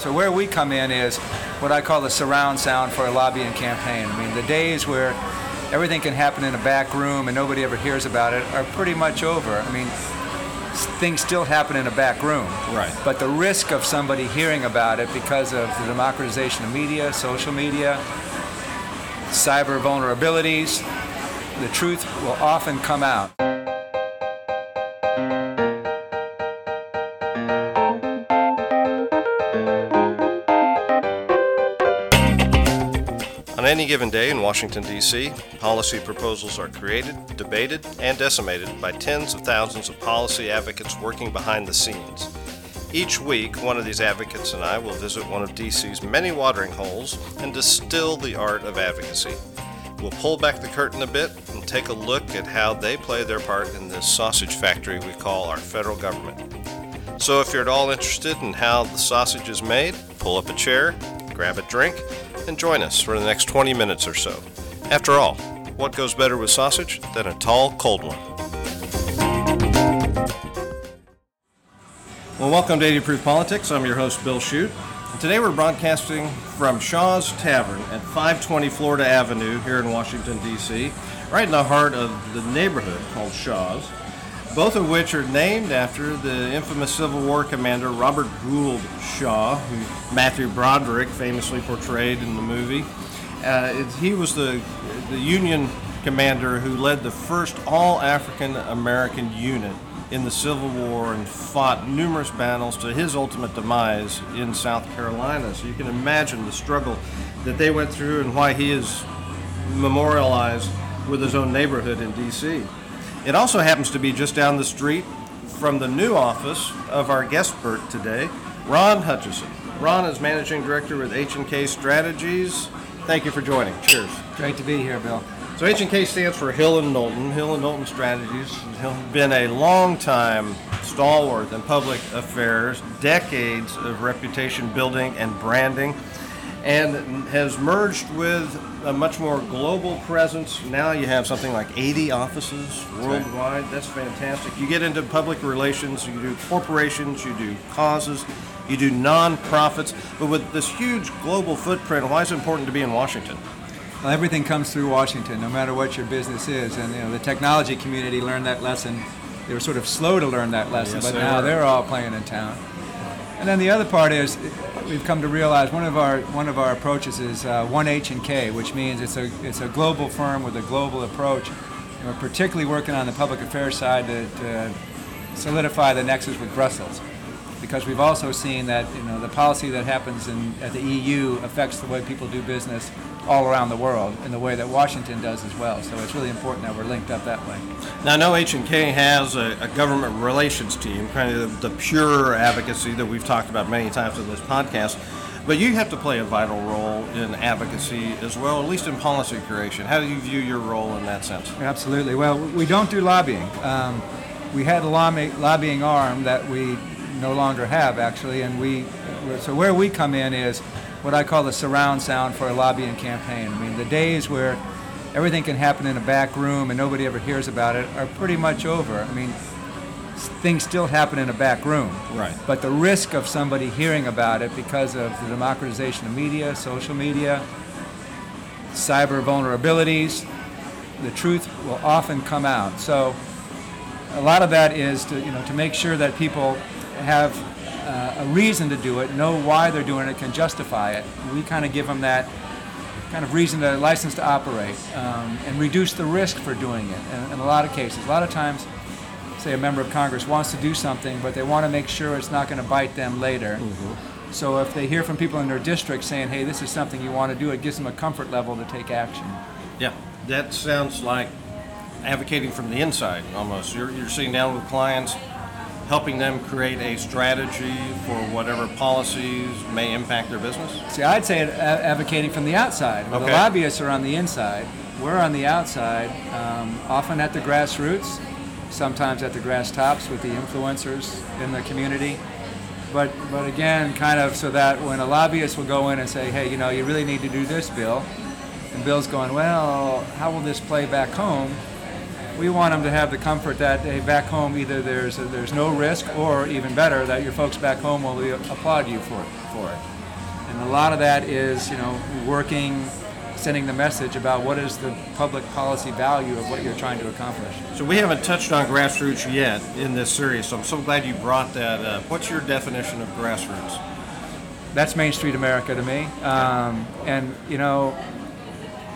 so where we come in is what I call the surround sound for a lobbying campaign. I mean, the days where everything can happen in a back room and nobody ever hears about it are pretty much over. I mean, things still happen in a back room. Right. But the risk of somebody hearing about it because of the democratization of media, social media, cyber vulnerabilities, the truth will often come out. Any given day in Washington, D.C., policy proposals are created, debated, and decimated by tens of thousands of policy advocates working behind the scenes. Each week, one of these advocates and I will visit one of DC's many watering holes and distill the art of advocacy. We'll pull back the curtain a bit and take a look at how they play their part in this sausage factory we call our federal government. So, if you're at all interested in how the sausage is made, pull up a chair, grab a drink, and join us for the next 20 minutes or so. After all, what goes better with sausage than a tall, cold one? Well, welcome to 80 Proof Politics. I'm your host, Bill Shute. Today we're broadcasting from Shaw's Tavern at 520 Florida Avenue here in Washington, D.C., right in the heart of the neighborhood called Shaw's, both of which are named after the infamous Civil War commander Robert Gould Shaw, who Matthew Broderick famously portrayed in the movie. Uh, it- he was the, the Union commander who led the first all African American unit in the Civil War and fought numerous battles to his ultimate demise in South Carolina. So you can imagine the struggle that they went through and why he is memorialized with his own neighborhood in D.C. It also happens to be just down the street from the new office of our guest Bert today, Ron Hutcheson. Ron is managing director with H&K Strategies. Thank you for joining. Cheers. Great to be here, Bill. So H&K stands for Hill and Knowlton. Hill and Knowlton Strategies has been a long time stalwart in public affairs, decades of reputation building and branding, and has merged with a much more global presence. Now you have something like 80 offices worldwide. That's fantastic. You get into public relations, you do corporations, you do causes, you do non-profits, but with this huge global footprint, why is it important to be in Washington? Well, everything comes through Washington, no matter what your business is. And you know, the technology community learned that lesson. They were sort of slow to learn that lesson, Yes, but now were. they're all playing in town. And then the other part is we've come to realize one of our one of our approaches is uh, one H and K, which means it's a it's a global firm with a global approach. And we're particularly working on the public affairs side to, to solidify the nexus with Brussels, because we've also seen that you know the policy that happens in, at the EU affects the way people do business all around the world in the way that Washington does as well. So it's really important that we're linked up that way. Now, I know H&K has a, a government relations team, kind of the, the pure advocacy that we've talked about many times in this podcast. But you have to play a vital role in advocacy as well, at least in policy creation. How do you view your role in that sense? Absolutely. Well, we don't do lobbying. Um, we had a lobby, lobbying arm that we no longer have, actually, and we. So where we come in is what I call the surround sound for a lobbying campaign. I mean, the days where everything can happen in a back room and nobody ever hears about it are pretty much over. I mean, things still happen in a back room. Right. But the risk of somebody hearing about it because of the democratization of media, social media, cyber vulnerabilities, the truth will often come out. So a lot of that is to you know to make sure that people have uh, a reason to do it, know why they're doing it, can justify it. We kind of give them that kind of reason to license to operate um, and reduce the risk for doing it. In, in a lot of cases, a lot of times, say a member of Congress wants to do something, but they want to make sure it's not going to bite them later. So if they hear from people in their district saying, "Hey, this is something you want to do," it gives them a comfort level to take action. Yeah, that sounds like advocating from the inside almost. You're, you're sitting down with clients, helping them create a strategy for whatever policies may impact their business. See, I'd say advocating from the outside. Where Okay. The lobbyists are on the inside. We're on the outside, um, often at the grassroots, sometimes at the grass tops with the influencers in the community. But, but again, kind of so that when a lobbyist will go in and say, hey, you know, you really need to do this bill, and Bill's going, well, how will this play back home? We want them to have the comfort that hey, back home either there's there's no risk or even better that your folks back home will applaud you for it. for it. And a lot of that is, you know, working, sending the message about what is the public policy value of what you're trying to accomplish. So we haven't touched on grassroots yet in this series, so I'm so glad you brought that up. What's your definition of grassroots? That's Main Street America to me. Um, and, you know,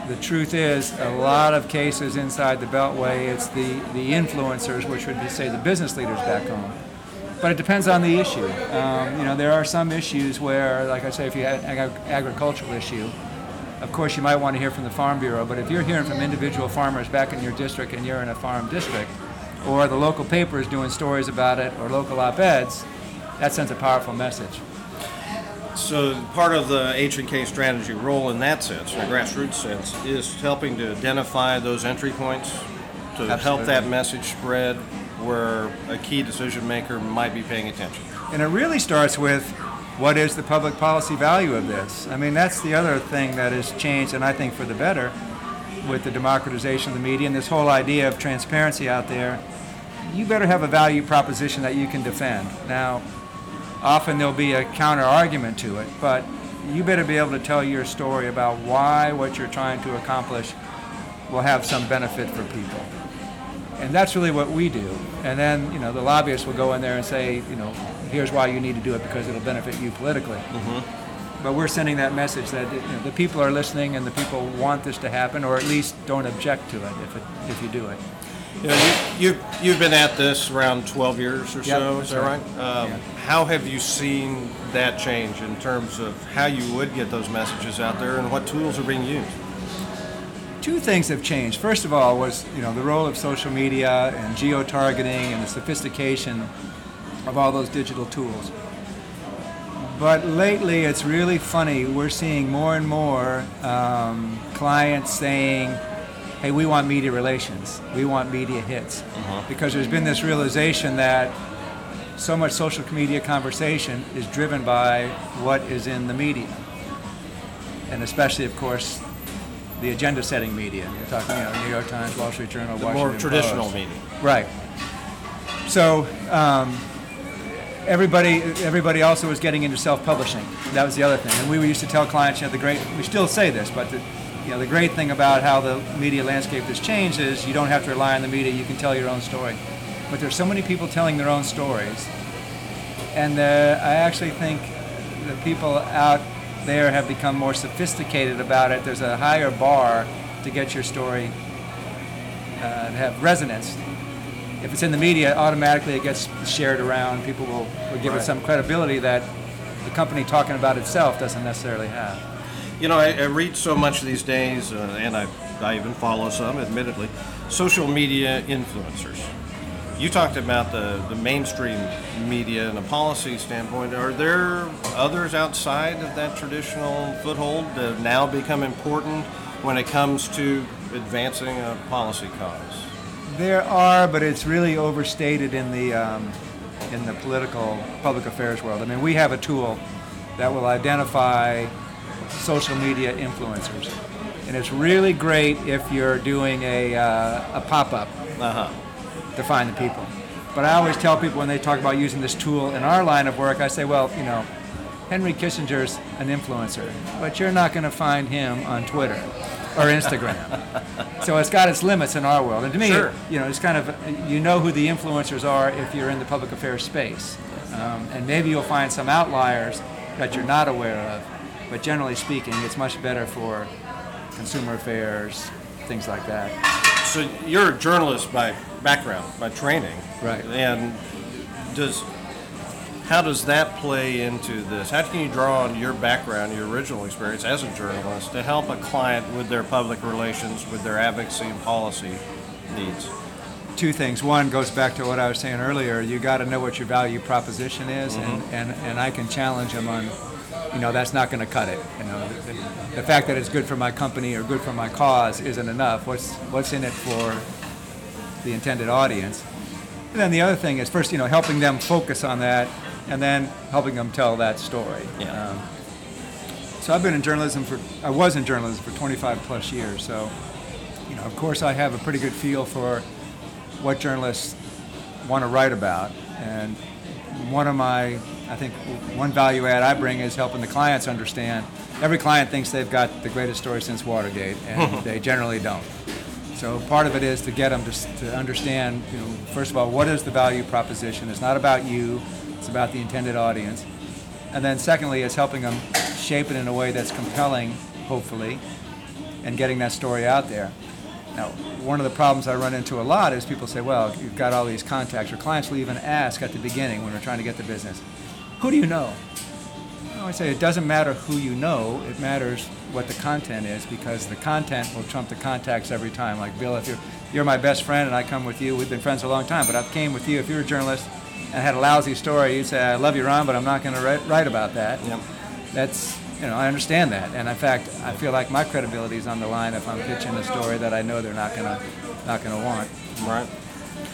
the truth is, a lot of cases inside the Beltway, it's the, the influencers, which would be, say, the business leaders back home. But it depends on the issue. Um, you know, there are some issues where, like I say, if you had an ag- agricultural issue, of course you might want to hear from the Farm Bureau, but if you're hearing from individual farmers back in your district and you're in a farm district, or the local paper is doing stories about it, or local op-eds, that sends a powerful message. So part of the H and K strategy role in that sense, in a grassroots sense, is helping to identify those entry points to help that message spread where a key decision maker might be paying attention. And it really starts with what is the public policy value of this? I mean, that's the other thing that has changed, and I think for the better, with the democratization of the media and this whole idea of transparency out there. You better have a value proposition that you can defend. Now, often there'll be a counter argument to it, but you better be able to tell your story about why what you're trying to accomplish will have some benefit for people. And that's really what we do. And then, you know, the lobbyists will go in there and say, you know, here's why you need to do it because it'll benefit you politically. Mm-hmm. But we're sending that message that you know, the people are listening and the people want this to happen, or at least don't object to it if, it, if you do it. You know, you, you, you've been at this around 12 years or so, that's is that right? right. Um, Yeah. How have you seen that change in terms of how you would get those messages out there and what tools are being used? Two things have changed. First of all, was you know the role of social media and geo-targeting and the sophistication of all those digital tools. But lately, it's really funny. We're seeing more and more um, clients saying, "Hey, we want media relations. We want media hits," because there's been this realization that so much social media conversation is driven by what is in the media, and especially, of course, the agenda-setting media. You're talking, you know, New York Times, Wall Street Journal, The Washington more traditional Post. media. Right. So um, everybody, everybody also was getting into self-publishing. That was the other thing. And we used to tell clients, you know, the great. We still say this, but the, you know, the great thing about how the media landscape has changed is you don't have to rely on the media. You can tell your own story. But there's so many people telling their own stories, and uh, I actually think the people out there have become more sophisticated about it. There's a higher bar to get your story uh, to have resonance. If it's in the media, automatically it gets shared around. People will, will give Right. it some credibility that the company talking about itself doesn't necessarily have. You know, I, I read so much these days, uh, and I, I even follow some, admittedly, social media influencers. You talked about the, the mainstream media and a policy standpoint. Are there others outside of that traditional foothold that have now become important when it comes to advancing a policy cause? There are, but it's really overstated in the um, in the political public affairs world. I mean, we have a tool that will identify social media influencers, and it's really great if you're doing a uh, a pop-up Uh huh. to find the people. But I always tell people when they talk about using this tool in our line of work, I say, well, you know, Henry Kissinger's an influencer, but you're not going to find him on Twitter or Instagram. so it's got its limits in our world. And to me, Sure. you know, it's kind of you know who the influencers are if you're in the public affairs space, um, and maybe you'll find some outliers that you're not aware of. But generally speaking, it's much better for consumer affairs, things like that. So you're a journalist by background, by training, Right. And does how does that play into this? How can you draw on your background, your original experience as a journalist, to help a client with their public relations, with their advocacy and policy needs? two things. One goes back to what I was saying earlier. You got to know what your value proposition is, mm-hmm. and, and, and I can challenge them on, you know, that's not going to cut it. You know, the, the fact that it's good for my company or good for my cause isn't enough. What's what's in it for the intended audience? And then the other thing is first, you know, helping them focus on that, and then helping them tell that story. Yeah. Um, so I've been in journalism for, I was in journalism for 25 plus years. So, you know, of course, I have a pretty good feel for what journalists want to write about. And one of my I think one value add I bring is helping the clients understand. Every client thinks they've got the greatest story since Watergate, and mm-hmm. they generally don't. So part of it is to get them to, to understand, you know, first of all, what is the value proposition? It's not about you, it's about the intended audience. And then secondly, it's helping them shape it in a way that's compelling, hopefully, and getting that story out there. Now, one of the problems I run into a lot is people say, well, you've got all these contacts, or clients will even ask at the beginning when we're trying to get the business, who do you know? I say it doesn't matter who you know, it matters what the content is because the content will trump the contacts every time. Like Bill, if you're you're my best friend and I come with you, we've been friends a long time, but I came with you. If you're a journalist and had a lousy story, you'd say, I love you, Ron, but I'm not going to write, write about that. Yep. That's you know, I understand that, and in fact, I feel like my credibility is on the line if I'm pitching a story that I know they're not gonna not gonna want. Right.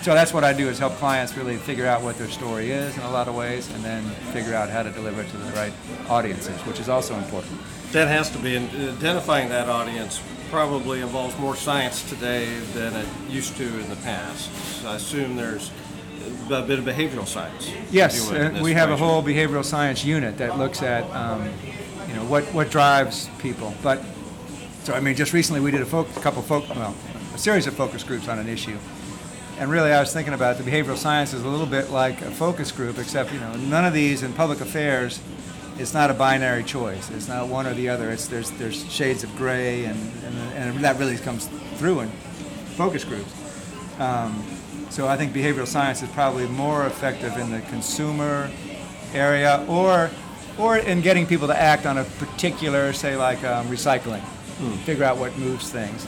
So that's what I do is help clients really figure out what their story is in a lot of ways, and then figure out how to deliver it to the right audiences, which is also important. That has to be identifying that audience. Probably involves more science today than it used to in the past. I assume there's a bit of behavioral science. Yes, we have a whole behavioral science unit that looks at um, you know what what drives people. But so I mean, just recently we did a, fo- a couple folk, well, a series of focus groups on an issue, and really I was thinking about the behavioral science is a little bit like a focus group, except you know none of these in public affairs. It's not a binary choice. It's not one or the other. It's there's there's shades of gray, and and, and that really comes through in focus groups. Um, so I think behavioral science is probably more effective in the consumer area or or in getting people to act on a particular, say, like um, recycling, hmm. figure out what moves things.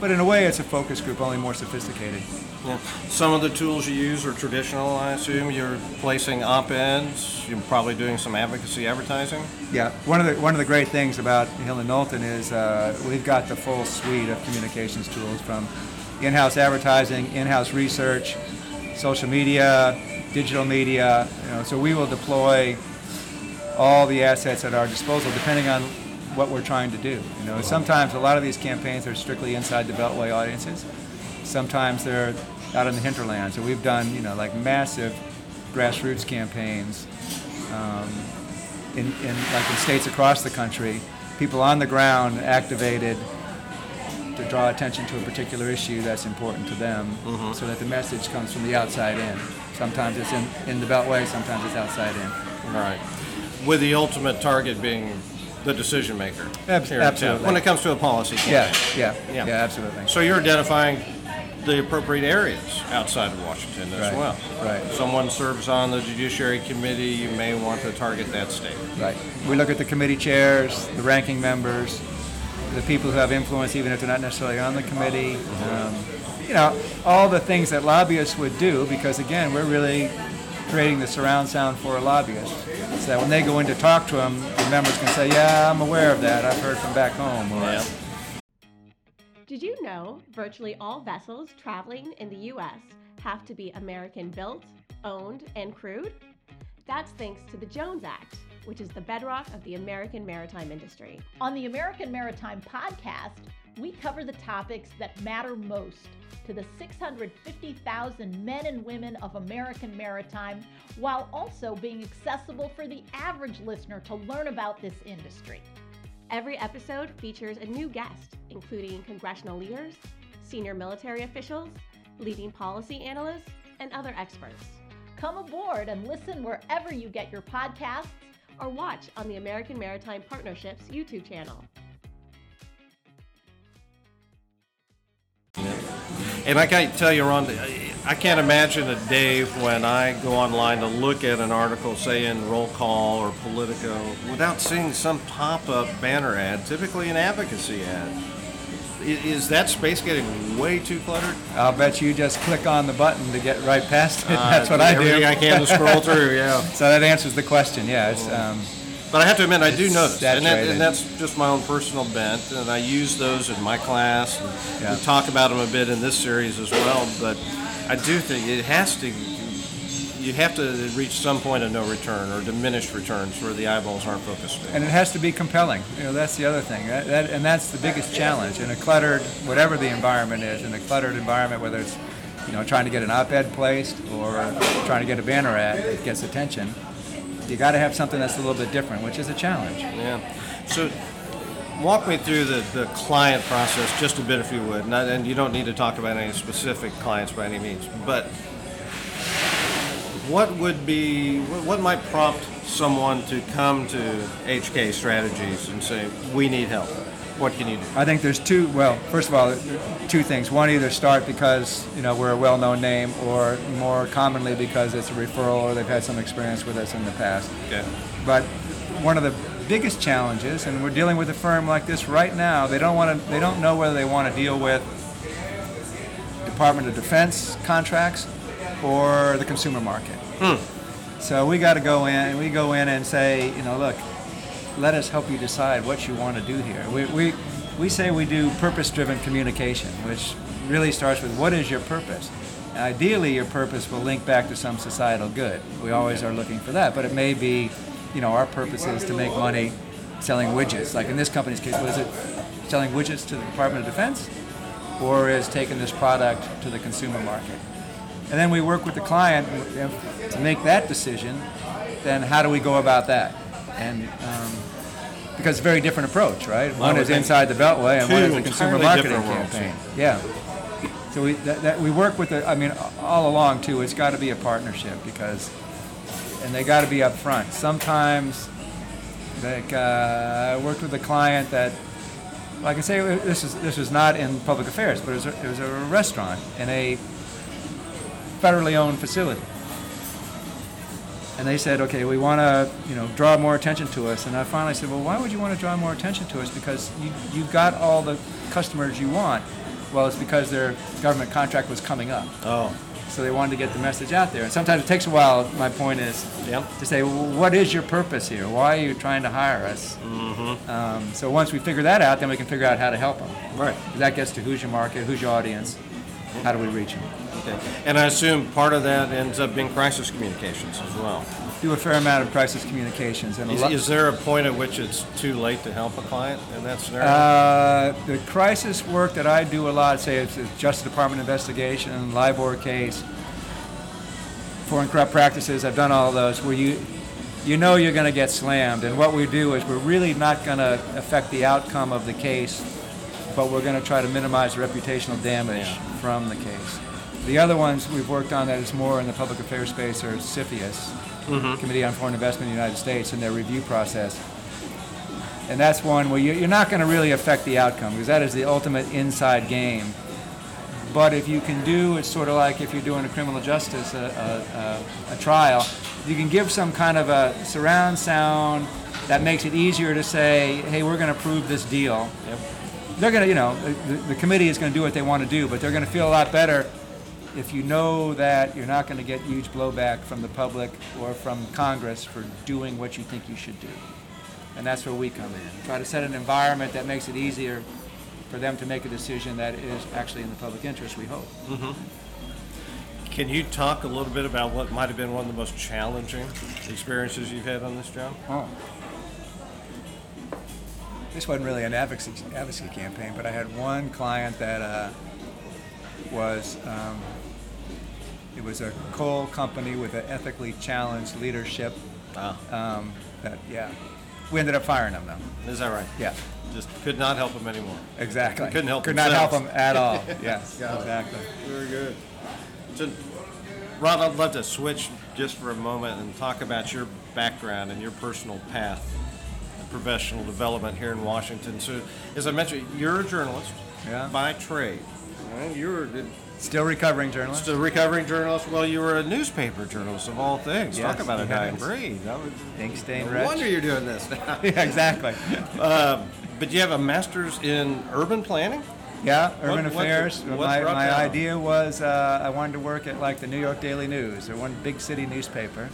But in a way, it's a focus group, only more sophisticated. Yeah. Some of the tools you use are traditional, I assume. You're placing op-eds. You're probably doing some advocacy advertising. Yeah. One of the one of the great things about Hill and Knowlton is uh, we've got the full suite of communications tools from in-house advertising, in-house research, social media, digital media. You know, so we will deploy all the assets at our disposal, depending on what we're trying to do. You know, sometimes a lot of these campaigns are strictly inside the Beltway audiences. Sometimes they're out in the hinterlands. So we've done, you know, like massive grassroots campaigns um, in, in like in states across the country. People on the ground activated to draw attention to a particular issue that's important to them, mm-hmm. so that the message comes from the outside in. Sometimes it's in, in the Beltway, sometimes it's outside in. Right with the ultimate target being the decision maker. absolutely. When it comes to a policy. Yeah, yeah, yeah, yeah, absolutely. So you're identifying the appropriate areas outside of Washington as right, well. Right. Someone serves on the Judiciary Committee, you may want to target that state. Right. We look at the committee chairs, the ranking members, the people who have influence, even if they're not necessarily on the committee. Um, you know, all the things that lobbyists would do, because again, we're really creating the surround sound for lobbyists. So that when they go in to talk to them, the members can say, yeah, I'm aware of that. I've heard from back home. Or, yeah. Did you know virtually all vessels traveling in the U.S. have to be American built, owned, and crewed? That's thanks to the Jones Act, which is the bedrock of the American maritime industry. On the American Maritime Podcast, we cover the topics that matter most to the 650,000 men and women of American maritime while also being accessible for the average listener to learn about this industry. Every episode features a new guest, including congressional leaders, senior military officials, leading policy analysts, and other experts. Come aboard and listen wherever you get your podcasts or watch on the American Maritime Partnerships YouTube channel. And I can't tell you, Ron, I can't imagine a day when I go online to look at an article, say in Roll Call or Politico, without seeing some pop-up banner ad, typically an advocacy ad. Is that space getting way too cluttered? I'll bet you just click on the button to get right past it. Uh, That's what I do. I can to scroll through. Yeah. so that answers the question. Yeah. It's, um, but I have to admit, I do notice, and, that, and, that's just my own personal bent, and I use those in my class. And yeah. We talk about them a bit in this series as well. But I do think it has to. You have to reach some point of no return or diminished returns where the eyeballs aren't focused. And it has to be compelling. You know, that's the other thing. That, that, and that's the biggest challenge in a cluttered, whatever the environment is, in a cluttered environment, whether it's you know trying to get an op-ed placed or trying to get a banner ad that gets attention you got to have something that's a little bit different, which is a challenge. Yeah. So, walk me through the, the client process just a bit, if you would. Not, and you don't need to talk about any specific clients by any means, but what would be what what might prompt someone to come to HK Strategies and say, "We need help. What can you do?" I think there's two. Well, first of all, two things. One, either start because you know we're a well-known name, or more commonly because it's a referral or they've had some experience with us in the past. Okay. But one of the biggest challenges, and we're dealing with a firm like this right now, they don't want to. They don't know whether they want to deal with Department of Defense contracts or the consumer market. Hmm. So we got to go in. We go in and say, you know, look, let us help you decide what you want to do here. We, we, we say we do purpose-driven communication, which really starts with what is your purpose. Ideally, your purpose will link back to some societal good. We always are looking for that, but it may be, you know, our purpose is to make money selling widgets. Like in this company's case, what is it? Selling widgets to the Department of Defense, or is taking this product to the consumer market? And then we work with the client to make that decision. Then how do we go about that? And um, because it's a very different approach, right? One is inside the beltway, and one is a consumer marketing campaign. Yeah. So we that, that we work with the. I mean, all along too. It's got to be a partnership because, and they got to be up front. Sometimes, like uh, I worked with a client that, like I say, this is this was not in public affairs, but it was a, it was a restaurant in a federally owned facility. And they said, okay, we want to, you know, draw more attention to us. And I finally said, well, why would you want to draw more attention to us? Because you, you got all the customers you want. Well, it's because their government contract was coming up. Oh. So they wanted to get the message out there. And sometimes it takes a while, my point is, Yep. to say, well, what is your purpose here? Why are you trying to hire us? Mm-hmm. Um, so once we figure that out, then we can figure out how to help them. Right. That gets to who's your market, who's your audience, how do we reach them? Okay. And I assume part of that ends up being crisis communications as well. Do a fair amount of crisis communications. And a Is, is there a point at which it's too late to help a client in that scenario? Uh, the crisis work that I do a lot, say it's, it's Justice Department investigation, LIBOR case, foreign corrupt practices. I've done all of those where you, you know you're going to get slammed, and what we do is we're really not going to affect the outcome of the case, but we're going to try to minimize the reputational damage from the case. The other ones we've worked on that is more in the public affairs space are CFIUS, mm-hmm. Committee on Foreign Investment in the United States, and their review process. And that's one where you- you're not going to really affect the outcome because that is the ultimate inside game. But if you can do, it's sort of like if you're doing a criminal justice, a, a, a, a trial, you can give some kind of a surround sound that makes it easier to say, hey, we're going to prove this deal. Yep. They're going to, you know, the, the committee is going to do what they want to do, but they're going to feel a lot better if you know that you're not going to get huge blowback from the public or from Congress for doing what you think you should do. And that's where we come in. Try to set an environment that makes it easier for them to make a decision that is actually in the public interest, we hope. Can you talk a little bit about what might have been one of the most challenging experiences you've had on this job? Oh. This wasn't really an advocacy, advocacy campaign, but I had one client that uh, was, um, it was a coal company with an ethically challenged leadership. Ah, Um, that, yeah. We ended up firing them though. is that right? Yeah, Just could not help them anymore. exactly. Couldn't help Could not help them at all. Yes, Got it. exactly. Very good. So, Ron, I'd love to switch just for a moment and talk about your background and your personal path and professional development here in Washington. So, as I mentioned, you're a journalist Yeah. by trade. Right? You were Still recovering journalist. Still recovering journalist. Well, you were a newspaper journalist of all things. Yes, Talk about a dying breed. That was, Ink stained no wonder you're doing this now. yeah, exactly. Um, but you have a master's in urban planning. Yeah, urban What- affairs. what my my idea was uh, I wanted to work at like the New York Daily News or one big city newspaper.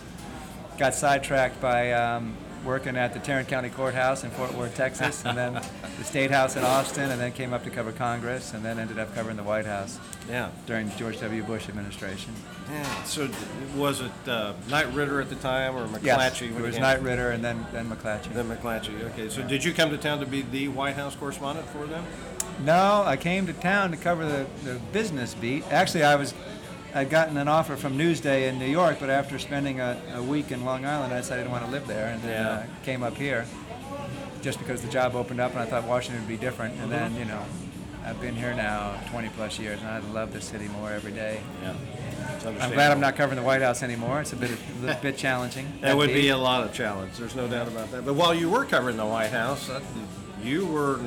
Got sidetracked by um, working at the Tarrant County Courthouse in Fort Worth, Texas, and then the State House in Austin, and then came up to cover Congress, and then ended up covering the White House Yeah. during George W. Bush administration. Yeah. So, d- was it uh, Knight Ridder at the time or McClatchy? Yes, it was came- Knight Ridder and then then McClatchy. Then McClatchy. Okay. So, did you come to town to be the White House correspondent for them? No, I came to town to cover the, the business beat. Actually, I was I'd gotten an offer from Newsday in New York, but after spending a, a week in Long Island, I decided I didn't want to live there, and then Yeah. uh, came up here just because the job opened up, and I thought Washington would be different. And then, Mm-hmm. you know, I've been here now 20 plus years, and I love the city more every day. Yeah. I'm glad I'm not covering the White House anymore. It's a bit, a bit challenging. That would be a lot of challenge. There's no doubt about that. But while you were covering the White House, you were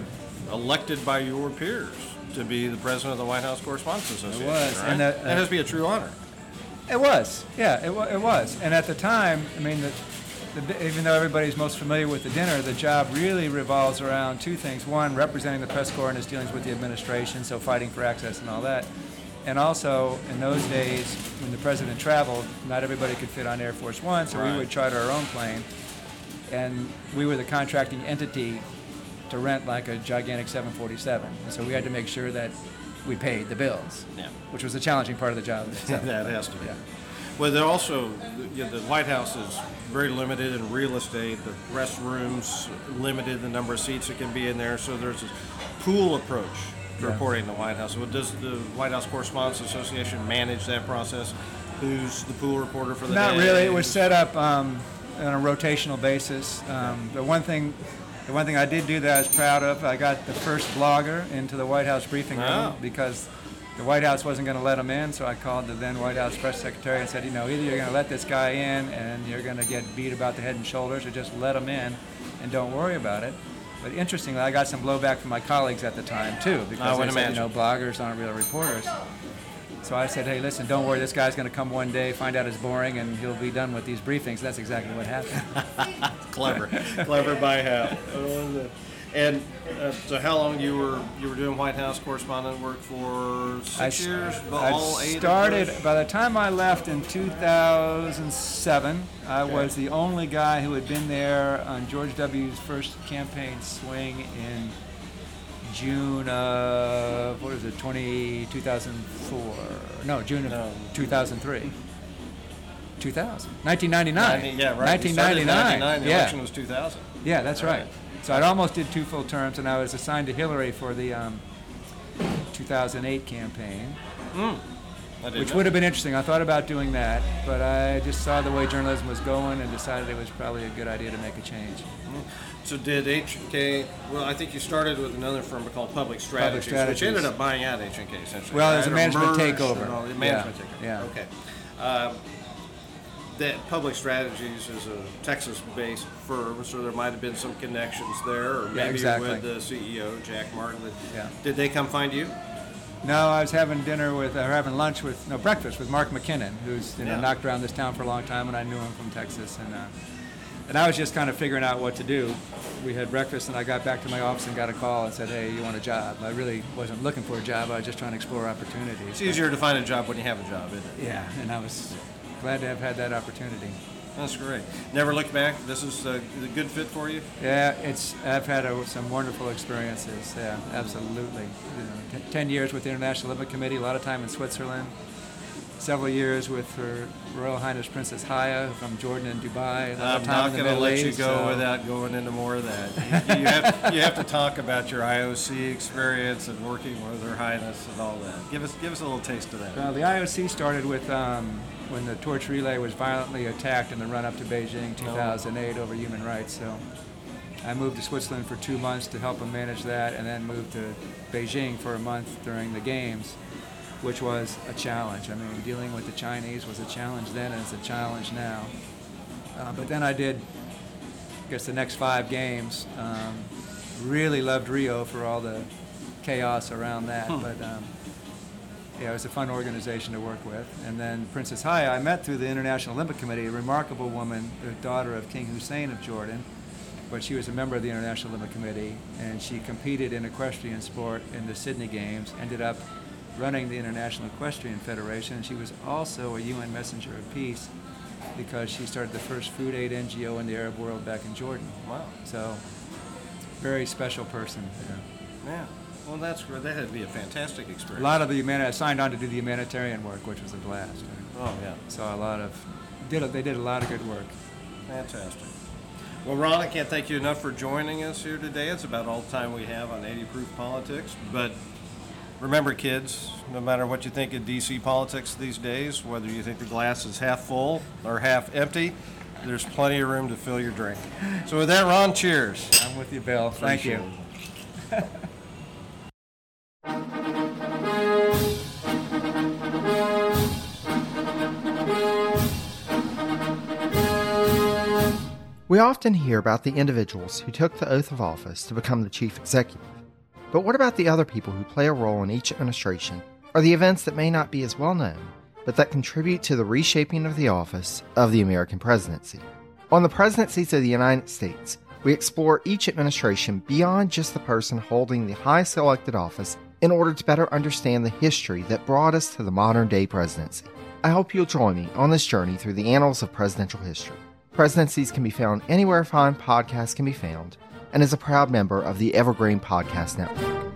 elected by your peers to be the president of the White House Correspondents Association. It was, right? and, uh, that has to be a true honor. It was, yeah, it, it was. And at the time, I mean, the, the, even though everybody's most familiar with the dinner, the job really revolves around two things. One, representing the press corps in its dealings with the administration, so fighting for access and all that. And also, in those days, when the president traveled, not everybody could fit on Air Force One, so Right. we would charter our own plane. And we were the contracting entity to rent like a gigantic 747. And so we had to make sure that we paid the bills, Yeah. which was a challenging part of the job. that has to be. Yeah. Well, there also, you know, the White House is very limited in real estate. The restrooms limited the number of seats that can be in there. So there's a pool approach to Yeah. reporting in the White House. So does the White House Correspondents Association manage that process? Who's the pool reporter for the Not day? really. It was set up um, on a rotational basis. Um, the one thing, the one thing I did do that I was proud of, I got the first blogger into the White House briefing room Oh. because the White House wasn't going to let him in. So I called the then White House press secretary and said, you know, either you're going to let this guy in and you're going to get beat about the head and shoulders, or just let him in and don't worry about it. But interestingly, I got some blowback from my colleagues at the time too because I they said, you know, imagine. bloggers aren't real reporters. So I said, hey, listen, don't worry. This guy's going to come one day, find out it's boring, and he'll be done with these briefings. That's exactly what happened. clever, clever by half. And uh, so, how long you were you were doing White House correspondent work for? Six I years. I all eight. of started, by the time I left in 2007, I was the only guy who had been there on George W.'s first campaign swing in June of, what is it, 20, 2004? No, June of No. 2003. 2000. 1999. Ninety- yeah, right. You started in 1999. 99. The yeah. election was 2000. Yeah, that's Right. right. So I'd almost did two full terms, and I was assigned to Hillary for the um, 2008 campaign, didn't which know. would have been interesting. I thought about doing that, but I just saw the way journalism was going and decided it was probably a good idea to make a change. So did HK? Well, I think you started with another firm called Public Strategies, which Strategies. ended up buying out HK essentially. Well, it right? a management takeover. all- Yeah, Management takeover. yeah. Okay. Um, that Public Strategies is a Texas-based firm, so there might have been some connections there, or Yeah, maybe exactly. with the CEO Jack Martin. Yeah. Did they come find you? No, I was having dinner with, or having lunch with, no, breakfast with Mark McKinnon, who's you know Yeah. knocked around this town for a long time, and I knew him from Texas, and uh, and I was just kind of figuring out what to do. We had breakfast, and I got back to my office and got a call and said, "Hey, you want a job?" I really wasn't looking for a job; I was just trying to explore opportunities. It's easier to find a job when you have a job, isn't it? Yeah, and I was glad to have had that opportunity. That's great. Never looked back. This is a, a good fit for you. Yeah, it's I've had a, some wonderful experiences. Yeah, absolutely. You know, t- Ten years with the International Olympic Committee, a lot of time in Switzerland. Several years with Her Royal Highness Princess Haya from Jordan and Dubai. I'm not going to let you go so- without going into more of that. You, you, have, you have to talk about your IOC experience and working with Her Highness and all that. Give us give us a little taste of that. Well, the IOC started with um, when the torch relay was violently attacked in the run-up to Beijing 2008 over human rights. So I moved to Switzerland for two months to help them manage that, and then moved to Beijing for a month during the games, which was a challenge. I mean, dealing with the Chinese was a challenge then, and it's a challenge now. Uh, but then I did, I guess, the next five games. Um, really loved Rio for all the chaos around that, but. Um, yeah, it was a fun organization to work with. And then Princess Haya, I met through the International Olympic Committee, a remarkable woman, the daughter of King Hussein of Jordan. But she was a member of the International Olympic Committee, and she competed in equestrian sport in the Sydney Games, ended up running the International Equestrian Federation. And she was also a UN Messenger of Peace because she started the first food aid NGO in the Arab world back in Jordan. Wow. So, very special person. Yeah. Yeah. Well, that's great. That had to be a fantastic experience. A lot of the humani- I signed on to do the humanitarian work, which was a blast. Oh yeah. Saw a lot of, did a, they did a lot of good work. Fantastic. Well, Ron, I can't thank you enough for joining us here today. It's about all the time we have on 80 Proof Politics. But remember, kids, no matter what you think of DC politics these days, whether you think the glass is half full or half empty, there's plenty of room to fill your drink. So, with that, Ron, cheers. I'm with you, Bill. Thank you. Appreciate. We often hear about the individuals who took the oath of office to become the chief executive. But what about the other people who play a role in each administration, or the events that may not be as well known, but that contribute to the reshaping of the office of the American presidency? On the presidencies of the United States, we explore each administration beyond just the person holding the highest elected office in order to better understand the history that brought us to the modern day presidency. I hope you'll join me on this journey through the annals of presidential history. Presidencies can be found anywhere fine podcasts can be found, and is a proud member of the Evergreen Podcast Network.